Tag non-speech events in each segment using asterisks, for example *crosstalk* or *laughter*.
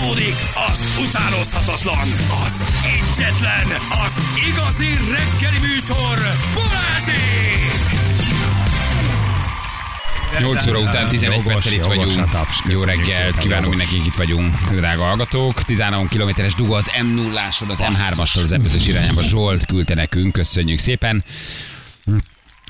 Fújtatódik az utánozhatatlan, az egyetlen, az igazi reggeli műsor, Balázsék! 8 óra után 11 Jogos, perccel itt vagyunk. taps. Jó reggelt, jogos. mindenkinek, itt vagyunk, drága hallgatók. 13 kilométeres duga az m 0 az M3-asról az epözős irányába. Zsolt küldte nekünk, köszönjük szépen.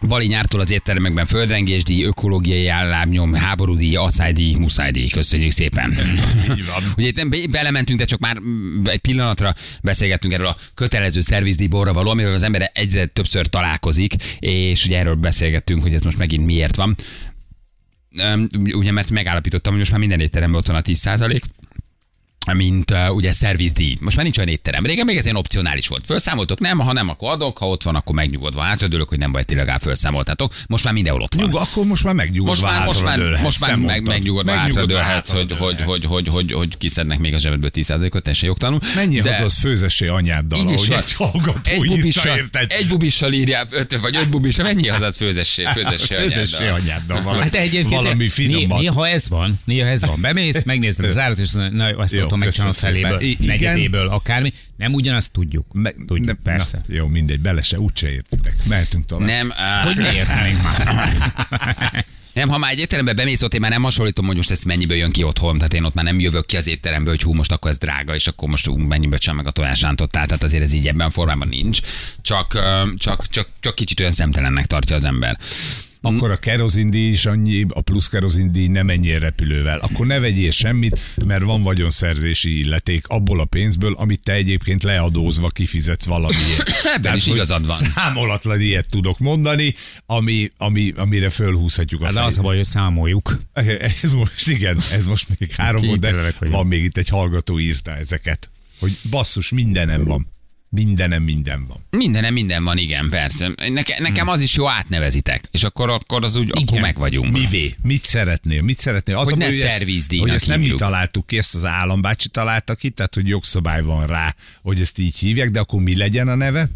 Bali nyártól az éttermekben földrengésdíj, ökológiai állámnyom, háborúdíj, asszálydíj, muszájdíj. Köszönjük szépen. *laughs* Ugye itt nem be- belementünk, de csak már egy pillanatra beszélgettünk erről a kötelező szervizdíj borra való, amivel az ember egyre többször találkozik, és ugye erről beszélgettünk, hogy ez most megint miért van. Ugye, mert megállapítottam, hogy most már minden étteremben ott van a 10 mint uh, ugye szervizdíj. Most már nincs olyan étterem. Régen még ez ilyen opcionális volt. Felszámoltok, nem, ha nem, akkor adok, ha ott van, akkor megnyugodva hátradőlök, hogy nem baj, tényleg áll felszámoltátok. Most már mindenhol ott van. Nyug, akkor most már megnyugodva Most már, most már, most már meg, megnyugodva hátradőlhetsz, hogy, hogy, hogy, hogy, hogy, hogy kiszednek még a zsebedből 10%-ot, teljesen jogtalanul. Menjél De az főzessé anyáddal, ahogy egy hallgató egy bubissal, érted? egy bubissal írjál, öt vagy öt bubissal, mennyi hazad főzessé, főzessé, Főzessé anyáddal. valami, Hát egyébként valami finomat. néha ez van, néha ez van. Bemész, megnézed az árat, és na, azt Megcsinálom köszönöm feléből. I- negyedéből, akármi. Nem ugyanazt tudjuk. Me- tudjuk, ne- persze. Na, jó, mindegy, bele se, úgyse értitek. Mehetünk tovább. Nem, áh, Hogy ne értenénk már? *laughs* Nem, ha már egy étterembe bemész, ott én már nem hasonlítom, hogy most ez mennyiből jön ki otthon. Tehát én ott már nem jövök ki az étteremből, hogy hú, most akkor ez drága, és akkor most hú, mennyiből sem meg a tojásántottál. Tehát azért ez így ebben a formában nincs. Csak, csak, csak, csak kicsit olyan szemtelennek tartja az ember. Akkor a kerozindíj is annyi, a plusz kerozindíj nem menjél repülővel. Akkor ne vegyél semmit, mert van vagyonszerzési illeték abból a pénzből, amit te egyébként leadózva kifizetsz valamiért. *coughs* Ebben is igazad van. Számolatlan ilyet tudok mondani, ami, ami, amire fölhúzhatjuk a Hát de az a fejét. baj, hogy számoljuk. Ez most, igen, ez most még három volt, de van még itt egy hallgató írta ezeket, hogy basszus, mindenem van. Mindenem minden van. Mindenem minden van, igen, persze. Neke, nekem az is jó, átnevezitek. És akkor, akkor az úgy, akkor Igen. meg vagyunk. Mivé? Mit szeretnél? Mit szeretnél? Az Hogy a ne szervizdíjnak Hogy ezt nem mi találtuk ki, ezt az állambácsi találta ki, tehát hogy jogszabály van rá, hogy ezt így hívják, de akkor mi legyen a neve?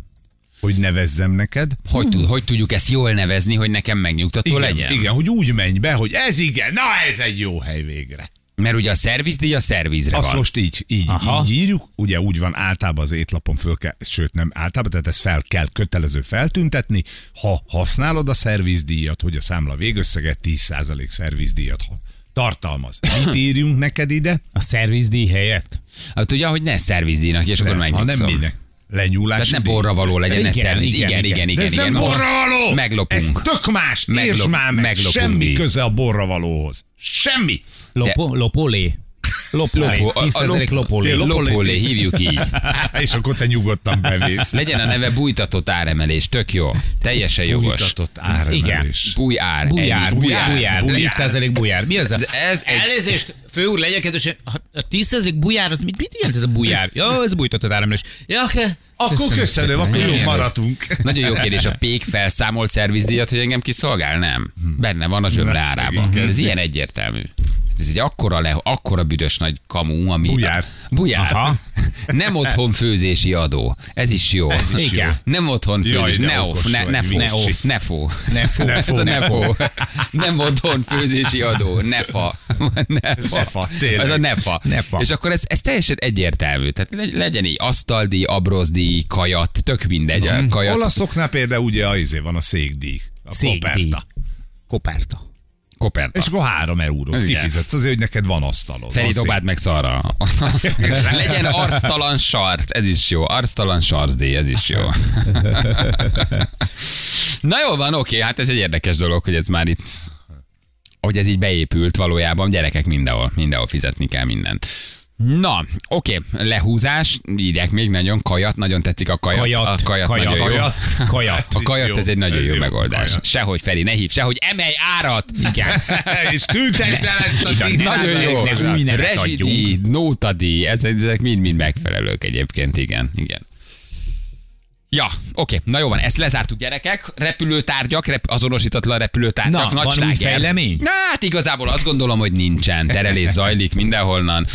Hogy nevezzem neked? Hogy, tud, hogy tudjuk ezt jól nevezni, hogy nekem megnyugtató Igen, legyen? igen, hogy úgy menj be, hogy ez igen, na ez egy jó hely végre. Mert ugye a szervizdíj a szervizre Azt van. most így, így, Aha. így írjuk, ugye úgy van általában az étlapon föl kell, sőt nem általában, tehát ezt fel kell kötelező feltüntetni, ha használod a szervizdíjat, hogy a számla végösszeget 10% szervizdíjat ha- tartalmaz. Mit írjunk neked ide? A szervizdíj helyett? Hát ugye, hogy ne szervizdíjnak, és akkor ha nem megnyugszom. minek. Lenyúlás. Tehát ne borra való legyen, ne Igen, szerviz. igen, Igen, igen, igen. igen. De ez igen. nem borra való! Meglopunk. Ez tök más. Meglop- Értsd már meg. meglopunk Semmi mi. köze a borra valóhoz. Semmi. Lopo, lopolé? Lopolé. Lopó, a- a 10% lop- lopolé. Lopolé. Lopolé, hívjuk így. *laughs* És akkor te nyugodtan bemész. Legyen a neve bújtatott áremelés, tök jó. Teljesen jogos. Újtatott áremelés. Búj ár. Ennyi. bujár, bujár, bujár. 10% bujár. Mi az a... Ez- ez egy- Elnézést, fő úr, legyen kedves, a 10% bujár, az mit, mit jelent ez a bujár? Ja, ez bújtatott áramlás. Ja, Akkor köszönöm, akkor jó Igen. maradunk. Nagyon jó kérdés. A pék felszámolt szervizdíjat, hogy engem kiszolgál? Nem. Benne van a zsöbre Na, árában. Ez ilyen egyértelmű. Ez egy akkora, le, akkora büdös nagy kamu, ami... Bujár. Bujár. Aha. Nem otthon főzési adó. Ez is jó. Ez is Igen. jó. Nem otthon Jaj, főzés. de ne okos off, ne, vagy, ne fó. Vinci. Ne fó. Ne fó. Ne *laughs* Ez fó, a ne ne fó. fó. Nem otthon főzési adó. Nefa. Nefa. Nefa. Ez a nefa. Nefa. És akkor ez, ez teljesen egyértelmű. Tehát legy- legyen így asztaldíj, abrozdíj, kajat, tök mindegy. A kajat. Olaszoknál például ugye a, izé van a székdíj. A Székdíj. koperta. Koperta. Koperta. És akkor három eurót Igen. kifizetsz azért, hogy neked van asztalod. Feri, Van dobáld meg szarra. *laughs* Legyen arctalan sart, ez is jó. Arctalan sarcdíj, ez is jó. *laughs* Na jó van, oké, hát ez egy érdekes dolog, hogy ez már itt, hogy ez így beépült valójában, gyerekek mindenhol, mindenhol fizetni kell mindent. Na, oké, lehúzás, írják még nagyon, kajat, nagyon tetszik a kajat. Kajat, a kajat, kajat, nagyon jó. Kajat. *laughs* Kajat. A kajat, jó, ez egy nagyon ez jó, jó, megoldás. kajat. Sehogy Feri, ne hív, sehogy emelj árat. Igen. *laughs* És tüntesd el ezt a Igen, tíz Nagyon jó. Nótadíj, ezek, ezek mind-mind megfelelők egyébként, igen, igen. Ja, oké, na jó van, ezt lezártuk gyerekek. Repülőtárgyak, rep- azonosítatlan repülőtárgyak, Na, nagy van új sláger. fejlemény? Na, hát igazából azt gondolom, hogy nincsen. Terelés zajlik mindenholnan.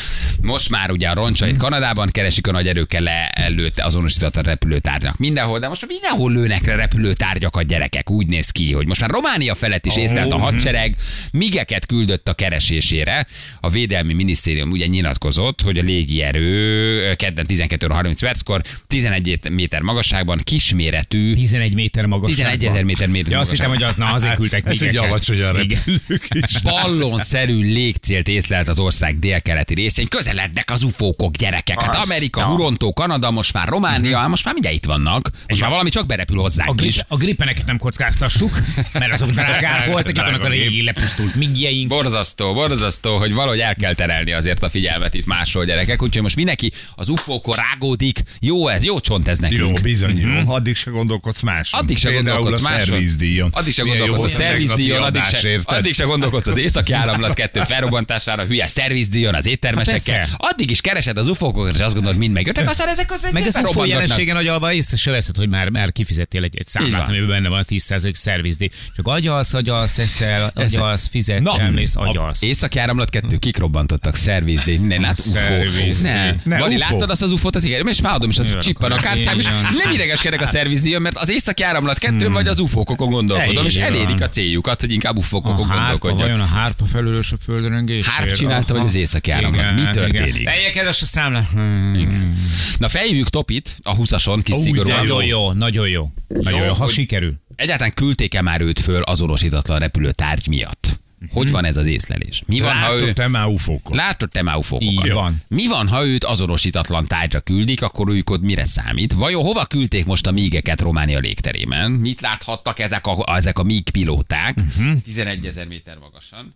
Most már ugye a roncsait Kanadában keresik a nagy erőkkel leelőtte azonosított a repülőtárgynak mindenhol, de most már mindenhol lőnek le repülőtárgyakat gyerekek. Úgy néz ki, hogy most már Románia felett is észlelt a hadsereg, migeket küldött a keresésére. A Védelmi Minisztérium ugye nyilatkozott, hogy a légierő kedden 12 óra 30 perckor 11 méter magasságban kisméretű 11 méter magas. 11 ezer méter méter Ja, azt hittem, hogy na, azért küldtek Ez egy alacsonyan repülők is. ballonszerű légcélt észlelt az ország délkeleti részén. Közelednek az ufókok, gyerekek. Hát Amerika. Hurontó, Kanada, most már Románia, hát most már mindjárt itt vannak. Most már valami csak berepül A, hozzánk grip, is. a grippeneket nem kockáztassuk, mert azok drágák *laughs* voltak, itt vannak a régi lepusztult migjeink. Borzasztó, borzasztó, hogy valahogy el kell terelni azért a figyelmet itt máshol gyerekek. Úgyhogy most mindenki az ufókon rágódik. Jó ez, jó csont ez nekünk. Jó, bizony jó. Addig se gondolkodsz máson. Addig se Például gondolkodsz a máson. szervizdíjon. Addig se gondolkodsz a szervizdíjon, addig se, addig se gondolkodsz az északi áramlat kettő *laughs* felrobbantására, hülye szervizdíjon az éttermesekkel. persze. Addig is keresed az ufókokat, és azt gondolod, mind megjöttek, aztán ezek az Meg az robbangatnak. jelenségen agyalva észre se veszed, hogy már, már kifizettél egy, egy számlát, amiben benne van a 10% szervizdíj. Csak agyalsz, agyalsz, eszel, agyalsz, fizetsz, Na, elmész, a- agyalsz. Északi áramlat kettő, kik robbantottak? Szervizdíj, minden, UFO. Szervizdíj. Nem. Ne, Vali, láttad azt az UFO-t? Az igen, és már adom is, az csippan a kártyám, és így van. Idegeskedek a szervizdíjon, mert az északi áramlat kettő, vagy az UFO-kokon gondolkodom, és elérik a céljukat, hogy inkább hárpa, gondolkodjak. vajon a hárpa felelős a földrengésért? Hárp csinálta, vagy az északi áramlat? Mi történik? ez a számla. Hmm. Na fejjük Topit a 20-ason, kis szigorúan. Nagyon jó, nagyon jó. Nagyon jó, ha sikerül. Egyáltalán küldték-e már őt föl azonosítatlan repülőtárgy miatt? Hogy van ez az észlelés? Mi van, ha ő... Látod te már ufókot? Látod te már ufókokat? Így van. Mi van, ha őt azonosítatlan tárgyra küldik, akkor ők ott mire számít? Vajon hova küldték most a mígeket Románia légterében? Mit láthattak ezek a, ezek a míg pilóták? Uh-huh. 11 ezer méter magasan.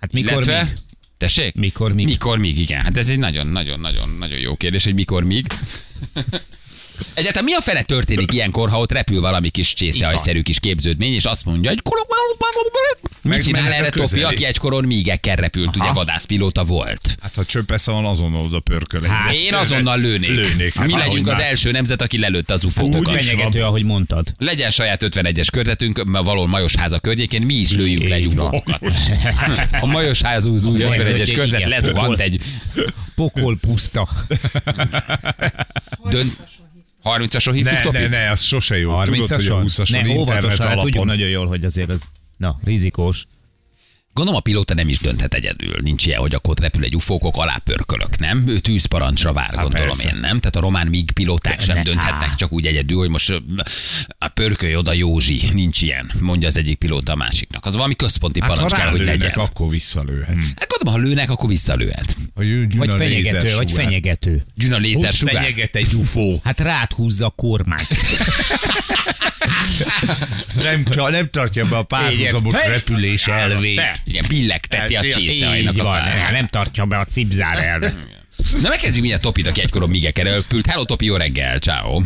Hát mikor Illetve, még? Tessék? Mikor míg? Mikor míg, igen. Hát ez egy nagyon-nagyon-nagyon-nagyon jó kérdés, hogy mikor míg. *laughs* Egyáltalán mi a fene történik ilyenkor, ha ott repül valami kis csészehajszerű kis képződmény, és azt mondja, hogy mit csinál erre Topi, aki egykoron mígekkel repült, ugye vadászpilóta volt. Hát ha csöppesz van, azonnal oda pörköl. Hát, én azonnal lőnék. Lőnék. Hát, Mi legyünk az már. első nemzet, aki lelőtte az Úgy ufókokat. is Fenyegető, ahogy mondtad. Legyen saját 51-es körzetünk, mert való Majosháza környékén, mi is lőjünk le ufókokat. A Majosháza az új 51-es Igen. körzet lezuhant egy Pokol puszta. dönt... 30-ason hívtuk, Ne, Topi? ne, ne, az sose jó. Tudod, hogy a 30-ason? 20-ason Ne, internet óvatosan, hát tudjuk alapon. nagyon jól, hogy azért az Na, rizikós. Gondolom a pilóta nem is dönthet egyedül. Nincs ilyen, hogy akkor ott repül egy ufókok, alá pörkölök, nem? Ő tűzparancsra vár, gondolom persze. én, nem? Tehát a román míg pilóták sem Ne, dönthetnek á. csak úgy egyedül, hogy most a pörkölj oda Józsi. Nincs ilyen, mondja az egyik pilóta a másiknak. Az valami központi Hát ha parancs kell, hogy legyen. akkor visszalőhet. Hát gondolom, ha lőnek, akkor visszalőhet. A Vagy fenyegető, vagy fenyegető. Gyuna lézer Hogy sugár. fenyeget egy UFO? Hát rád húzza a kormány. *laughs* Nem, csa- nem tartja be a párhuzamos repülés elvét. Te. Igen, billegteti a csészajnak a nem tartja be a cipzár elve. Na megkezdjük mindjárt Topit, aki egykoron mígekkel elpült. Hello Topi, jó reggel, ciao.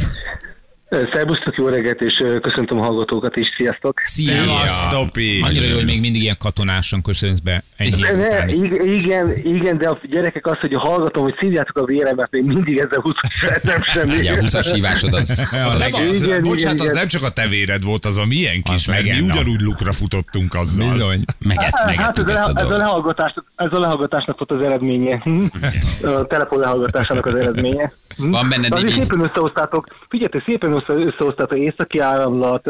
Szerbusztok, jó reggelt, és köszöntöm a hallgatókat is, sziasztok! Szevasz, Topi! Annyira jó, hogy még mindig ilyen katonásan köszönsz be. Ennyi Ne, igen, igen, de a gyerekek azt, hogy hallgatom, hogy szívjátok a véremet, még mindig ezzel húzom, nem semmi. A 20-as hívásod az, *laughs* Nem az, az, Igen, bocsánat, igen, az nem csak a te véred volt, az a milyen kis, mert mi ugyanúgy lukra futottunk azzal. Bizony. meget, Hát ez megettük a, ez, a dolgot. lehallgatásnak, ez a lehallgatásnak volt az eredménye. A telefon lehallgatásának az eredménye. Van azért némi- szépen összehoztátok, figyeljetek, szépen össze, összehoztátok északi áramlat,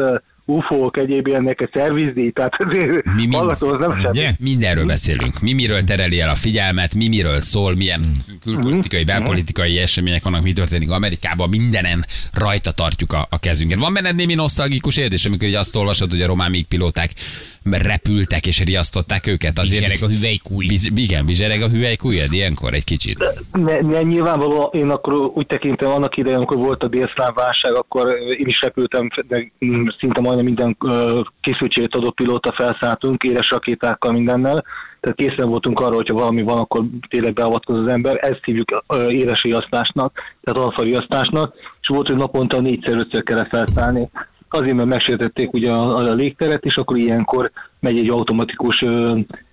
UFO-k, egyéb ilyenek, egy szervizdíj, tehát azért Mi- mi- hallgató, az nem semmi. Ugye? Mindenről beszélünk. Mi miről tereli el a figyelmet, mi miről szól, milyen külpolitikai, belpolitikai események vannak, mi történik Amerikában, mindenen rajta tartjuk a, a kezünket. Van benned némi nosztalgikus érzés, amikor így azt olvasod, hogy a román míg pilóták repültek és riasztották őket. Azért Bizsereg a hüvelykúj. Biz, igen, bizsereg a hüvelykújad ilyenkor egy kicsit. Ne, ne, nyilvánvalóan én akkor úgy tekintem, annak idején, amikor volt a délszláv válság, akkor én is repültem, de szinte majdnem minden készültséget adó pilóta felszálltunk, éles rakétákkal mindennel, tehát készen voltunk arra, hogyha valami van, akkor tényleg beavatkoz az ember. Ezt hívjuk éles riasztásnak, tehát alfa riasztásnak, és volt, hogy naponta négyszer-ötször kellett felszállni. Azért, mert megsértették ugye a, a légteret, és akkor ilyenkor megy egy automatikus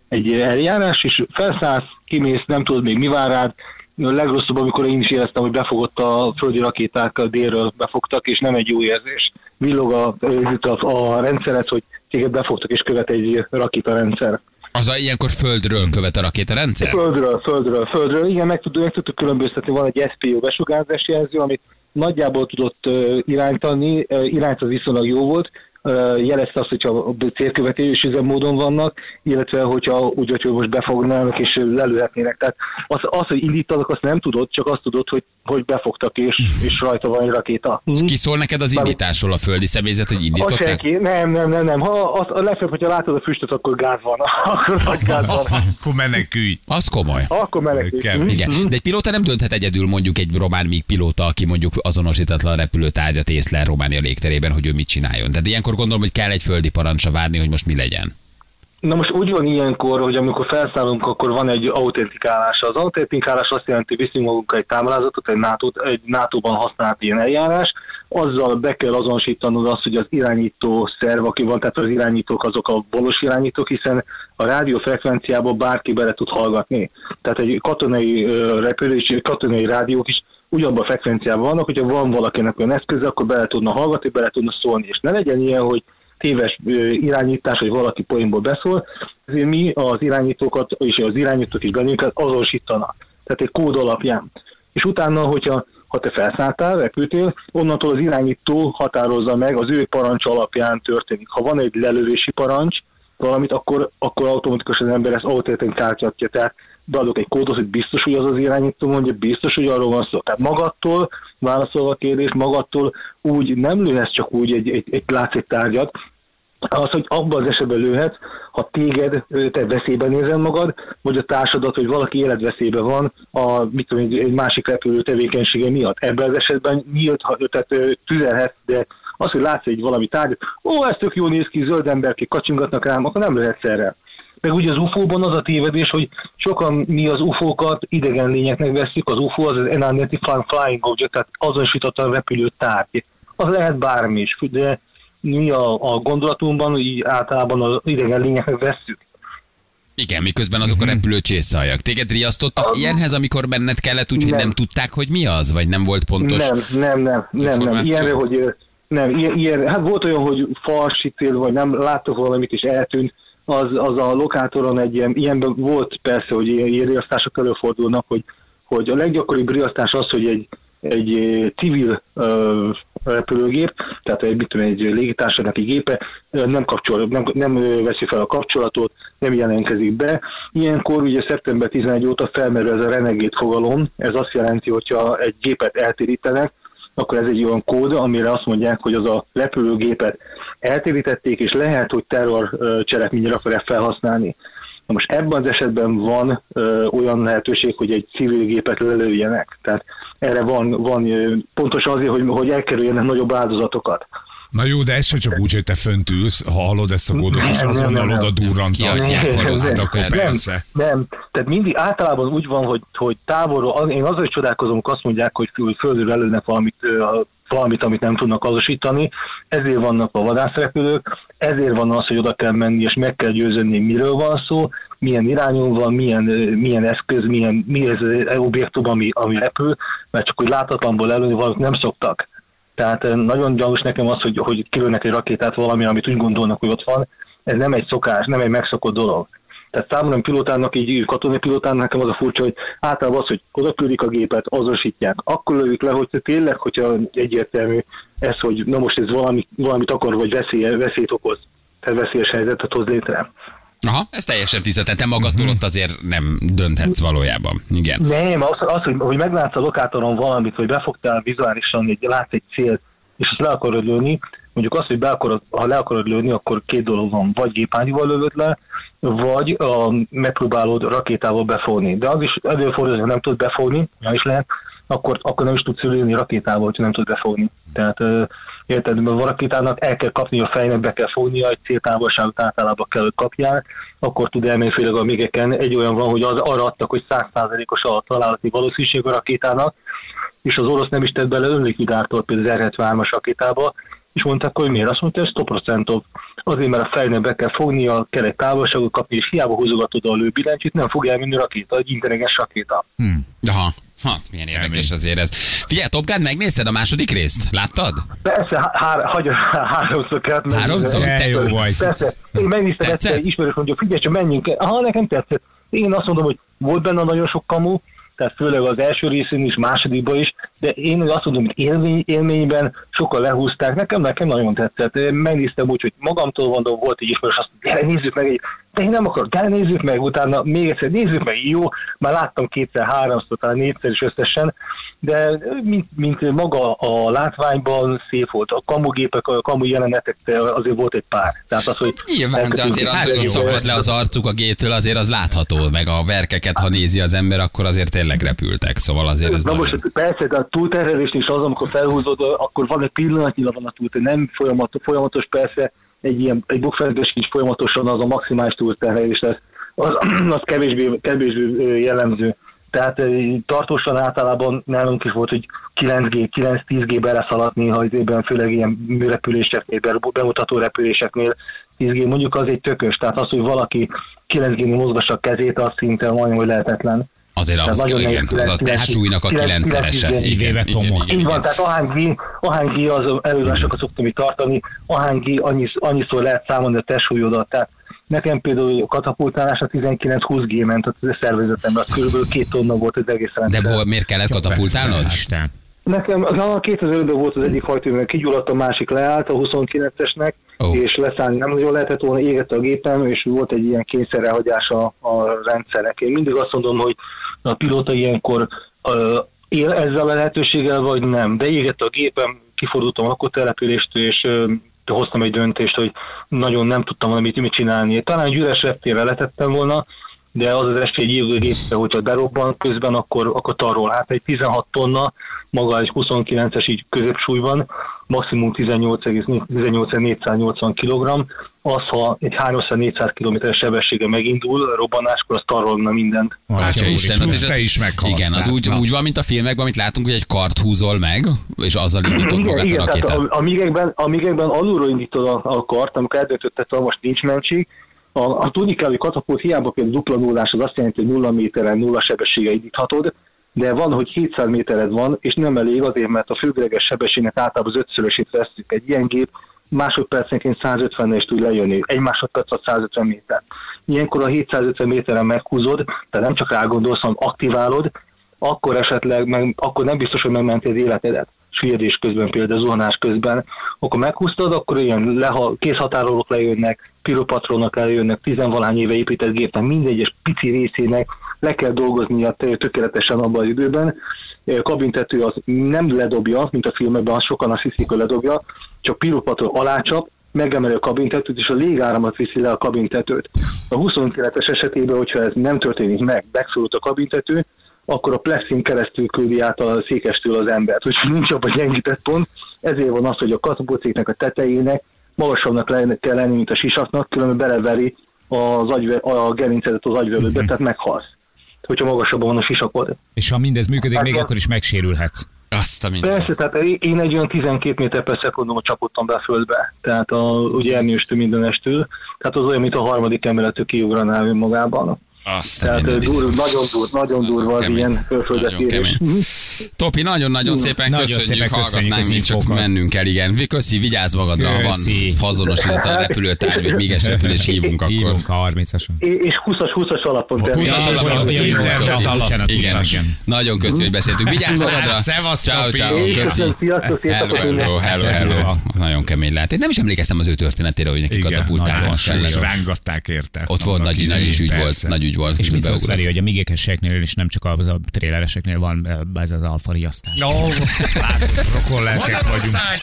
egy eljárás, és felszállsz, kimész, nem tudod még mi vár rád, a legrosszabb, amikor én is éreztem, hogy befogott a földi rakéták a délről befogtak, és nem egy jó érzés. Villog a, a, a rendszeret, hogy téged befogtak és követ egy rakétarendszer. Az a, ilyenkor földről követ a rakétarendszer? Földről, földről, földről. Igen, meg tudjuk, meg tudtuk különböztetni. Van egy SPO besugárzási jelző, amit nagyjából tudott irányítani, irányt az viszonylag jó volt, jelezte azt, hogyha célkövetés üzemmódon vannak, illetve hogyha úgy, hogy most befognának és lelőhetnének. Tehát az, az, hogy indítanak, azt nem tudod, csak azt tudod, hogy, hogy befogtak és, és rajta van egy rakéta. Mhm. Ki szól neked az indításról a földi személyzet, hogy Az indították? senki, nem, nem, nem, nem. Ha az, a legfeljebb, hogyha látod a füstöt, akkor gáz van. *laughs* akkor nagy gáz van. Akkor menekülj. Az komoly. Akkor menekülj. Mhm. Igen, de egy pilóta nem dönthet egyedül mondjuk egy román míg pilóta, aki mondjuk azonosítatlan repülőtárgyat észlel Románia légterében, hogy ő mit csináljon. Tehát ilyenkor gondolom, hogy kell egy földi parancsra várni, hogy most mi legyen. Na most úgy van ilyenkor, hogy amikor felszállunk, akkor van egy autentikálás. Az autentikálás azt jelenti, hogy viszünk magunkkal egy táblázatot, egy, NATO, egy NATO-ban használt ilyen eljárás, azzal be kell azonosítanod azt, hogy az irányító szerv, aki van, tehát az irányítók azok a valós irányítók, hiszen a rádiófrekvenciába bárki bele tud hallgatni. Tehát egy katonai ö, repülő és katonai rádiók is ugyanabban a frekvenciában vannak, hogyha van valakinek olyan eszköze, akkor bele tudna hallgatni, bele tudna szólni. És ne legyen ilyen, hogy téves irányítás, hogy valaki poénból beszól, ezért mi az irányítókat, és az irányítók is bennünket azonosítanak. Tehát egy kód alapján. És utána, hogyha ha te felszálltál, repültél, onnantól az irányító határozza meg, az ő parancs alapján történik. Ha van egy lelövési parancs, valamit, akkor, akkor automatikusan az ember ezt autentikáltatja. Tehát beadok egy kódot, hogy biztos, hogy az az irányító mondja, biztos, hogy arról van szó. Tehát magadtól, válaszolva a kérdést, magadtól úgy nem lőhetsz csak úgy egy, egy, egy látszik-tárgyat, az, hogy abban az esetben lőhetsz, ha téged, te veszélyben nézel magad, vagy a társadat, hogy valaki életveszélyben van a, mit tudom, egy, másik repülő tevékenysége miatt. Ebben az esetben nyílt, tehát tüzelhet, de az, hogy látsz egy valami tárgyat, ó, ez tök jól néz ki, zöld emberkék kacsingatnak rám, akkor nem lehetsz erre. Meg ugye az UFO-ban az a tévedés, hogy sokan mi az UFO-kat idegen lényeknek veszik, az UFO az az Unidentified Flying Object, tehát azonosítottan repülő tárgy. Az lehet bármi is, de mi a, a gondolatunkban így általában az idegen lényeknek vesszük. Igen, miközben azok a repülő csészajak. Téged riasztottak ilyenhez, amikor benned kellett úgy, hogy nem. Nem. tudták, hogy mi az, vagy nem volt pontos? Nem, nem, nem, nem, nem. Ilyenre, hogy nem, ilyen, ilyen, hát volt olyan, hogy falsítél, vagy nem láttok valamit, és eltűnt, az, az a lokátoron egy ilyen, ilyenben volt persze, hogy ilyen, riasztások előfordulnak, hogy, hogy a leggyakoribb riasztás az, hogy egy, egy ö, civil ö, repülőgép, tehát egy, mit tudom, egy légitársasági gépe ö, nem, kapcsol, nem, nem veszi fel a kapcsolatot, nem jelentkezik be. Ilyenkor ugye szeptember 11 óta felmerül ez a renegét fogalom, ez azt jelenti, hogyha egy gépet eltérítenek, akkor ez egy olyan kód, amire azt mondják, hogy az a repülőgépet eltérítették, és lehet, hogy terror cselekményre akarják felhasználni. Na most ebben az esetben van ö, olyan lehetőség, hogy egy civil gépet lelőjenek. Tehát erre van, van ö, pontosan azért, hogy, hogy elkerüljenek nagyobb áldozatokat. Na jó, de ez se csak úgy, hogy te fönt ülsz, ha hallod ezt a kódot, és azonnal oda durrantasz. Hát akkor Nem, persze. Nem, tehát mindig általában úgy van, hogy, hogy távolról, én azért csodálkozom, hogy azt mondják, hogy földről előnek valamit, valamit, amit nem tudnak azosítani, ezért vannak a vadászrepülők, ezért van az, hogy oda kell menni, és meg kell győzni, miről van szó, milyen irányon van, milyen, milyen eszköz, milyen, mi ez az objektum, ami, ami repül, mert csak hogy látatlanból előni valamit nem szoktak. Tehát nagyon gyanús nekem az, hogy, hogy kilőnek egy rakétát valami, amit úgy gondolnak, hogy ott van. Ez nem egy szokás, nem egy megszokott dolog. Tehát számomra pilótának, így katonai pilótának nekem az a furcsa, hogy általában az, hogy oda küldik a gépet, azonosítják. Akkor lövik le, hogy tényleg, hogyha egyértelmű ez, hogy na most ez valami, valamit akar, vagy veszély, veszélyt okoz. Tehát veszélyes helyzetet hoz létre. Aha, ez teljesen tiszta. Tehát te magadtól ott azért nem dönthetsz valójában. Igen. Nem, az, az hogy, hogy meglátsz a lokátoron valamit, vagy befogtál vizuálisan, egy, látsz egy célt, és azt le akarod lőni, mondjuk azt, hogy be akarod, ha le akarod lőni, akkor két dolog van. Vagy gépányúval lövöd le, vagy a, megpróbálod rakétával befogni. De az is előfordul, hogy nem tudod befogni, ja is lehet, akkor, akkor nem is tudsz lőni rakétával, hogyha nem tudod befogni. Tehát érted, mert rakétának el kell kapni a fejnek, be kell fognia, egy céltávolságot általában kell, hogy kapjál, akkor tud elmenni főleg a mégeken. Egy olyan van, hogy az, arra adtak, hogy 100%-os a találati valószínűség a rakétának, és az orosz nem is tett bele önlikvidátor például az R-73-as rakétába, és mondták, hogy miért? Azt mondta, hogy 100%-ov. Azért, mert a fejnek be kell fognia, kell egy távolságot kapni, és hiába húzogatod a lőbilencsit, nem fog elmenni a rakéta, egy intelligens rakéta. Aha. Hát, milyen érdekes azért ez. Figyelj, Top Gun, megnézted a második részt? Láttad? Persze, há- há- háromszor kellett megnézni. Háromszor? De jó vagy. Persze, én megnéztem egyszer, egy ismerős mondja, figyelj, csak menjünk el. Ha nekem tetszett. Én azt mondom, hogy volt benne nagyon sok kamu, tehát főleg az első részén is, másodikban is, de én azt mondom, hogy élmény, élményben sokkal lehúzták. Nekem, nekem nagyon tetszett. Én megnéztem úgy, hogy magamtól mondom, volt egy ismerős, azt mondja, nézzük meg egy, én nem akarok, de nézzük meg, utána még egyszer nézzük meg, jó, már láttam kétszer, háromszor, talán négyszer is összesen, de mint, mint maga a látványban szép volt. A kamugépek, a kamu jelenetek azért volt egy pár. Tehát az, hogy Nyilván, de azért az, Hát, hogy szakadt le az arcuk a gétől, azért az látható, meg a verkeket, ha nézi az ember, akkor azért tényleg repültek, szóval azért ez Na nagyon... most persze, de a túlterhelés is az, amikor felhúzod, akkor van egy pillanatnyilag van a túlterhelés, nem folyamatos, folyamatos persze, egy ilyen, egy bukfenetes is folyamatosan az a maximális túlterhelés lesz, az, *clears throat* az kevésbé, kevésbé jellemző. Tehát tartósan általában nálunk is volt, hogy 9G, 9-10G beleszaladni, ha időben főleg ilyen műrepüléseknél, be- bemutató repüléseknél 10G, mondjuk az egy tökös, tehát az, hogy valaki 9G-nél mozgassa a kezét, az szinte majdnem, hogy lehetetlen. Azért az, nagyon igen, az a kilenc- testsúlynak a kilenc- kilencszerese. kilenc- Igen, Így van, tehát ahányi, ahányi az előadásokat szoktam itt tartani, ahányi annyi, annyiszor lehet számolni a testsúlyodat. Tehát nekem például a katapultálás a 19-20 G ment a szervezetemben, az körülbelül két tonna volt az egész De rendszer. hol, miért kellett katapultálnod? Isten. Nekem na, 2005-ben volt az egyik hajtóművel kigyulladt, a másik leállt a 29-esnek, Ó. és leszállni nem nagyon lehetett volna, égett a gépem, és volt egy ilyen kényszerelhagyás a, a rendszernek. Én mindig azt mondom, hogy a pilóta ilyenkor ö, él ezzel a lehetőséggel, vagy nem. De égett a gépem, kifordultam a lakótelepüléstől, és ö, hoztam egy döntést, hogy nagyon nem tudtam valamit mit csinálni. Talán egy üres reptére letettem volna, de az az esély égőgépre, hogyha berobban közben, akkor, akkor tarol. Hát egy 16 tonna, maga egy 29-es így középsúlyban, maximum 18,480 kg, az, ha egy 300-400 km sebessége megindul, robbanáskor az tarolna mindent. Atya Isten, Plusz hát te az- is meghalsz, Igen, az úgy, úgy van, mint a filmekben, amit látunk, hogy egy kart húzol meg, és azzal *clears throat* indítod Igen, magát a igen tehát rakétát. a, a, migekben, a migekben alulról indítod a, a kart, amikor eldöntötted, hogy most nincs mentség, a, a tudni kell, hogy katapult hiába például dupla nullás, az azt jelenti, hogy nulla méteren nulla sebessége indíthatod, de van, hogy 700 métered van, és nem elég azért, mert a főgreges sebességnek általában az ötszörösét veszük. Egy ilyen gép másodpercenként 150 is tud lejönni, egy másodperc a 150 méter. Ilyenkor a 750 méteren meghúzod, tehát nem csak rágondolsz, hanem aktiválod, akkor esetleg, meg, akkor nem biztos, hogy megmenti életedet süllyedés közben, például zuhanás közben, akkor meghúztad, akkor ilyen leha, készhatárolók lejönnek, piropatronok lejönnek, tizenvalány éve épített gépnek mindegyes pici részének le kell dolgoznia tö- tökéletesen abban az időben. Kabintető az nem ledobja, mint a filmekben, az sokan azt hiszik, hogy ledobja, csak piropatron alácsap, megemeli a kabintetőt, és a légáramot viszi le a kabintetőt. A 29-es esetében, hogyha ez nem történik meg, megszorult a kabintető, akkor a plexin keresztül küldi át a székestől az embert, úgyhogy *laughs* nincs abban gyengített pont. Ezért van az, hogy a katapulcéknek a tetejének magasabbnak kell lenni, mint a sisaknak, különben beleveri az agyve, a gerincedet az agyvelődbe, tehát meghalsz. Hogyha magasabban van a sisakod. És ha mindez működik, még Hát, akkor is megsérülhetsz. Azt a minden. Persze, tehát én egy olyan 12 méter per szekundumot csapottam be a földbe, tehát a, ugye ernyőstől mindenestől, tehát az olyan, mint a harmadik emeletű kiugranál önmagában. Azt Tehát dur, nagyon dur, nagyon durva az Kemény. ilyen Nagyon földet kemény. Topi, nagyon-nagyon szépen Nagyon köszönjük, szépen köszönjük hallgatnánk, csak infókat. mennünk kell, igen. Köszi, vigyázz magadra, ha van fazonosított a repülőtárgy, vagy még repülés hívunk akkor. Hívunk a 30-ason. És 20-as 20-as alapon. 20-as természetesen. alapon, Igen, 20-as. nagyon köszi, hogy beszéltünk. Vigyázz magadra! Szevasz, Ciao, ciao, köszi. Hello, hello, hello, hello. Nagyon kemény lehet. Én nem is emlékeztem az ő történetére, hogy neki Igen, katapultálva és rángatták érte. Ott volt nagy, ügy volt, nagy ügy volt. És mit szólsz. Feri, hogy a migékeseknél is nem csak az a trélereseknél van ez az alfa riasztás. Látod, *laughs* rokon lelkek vagyunk.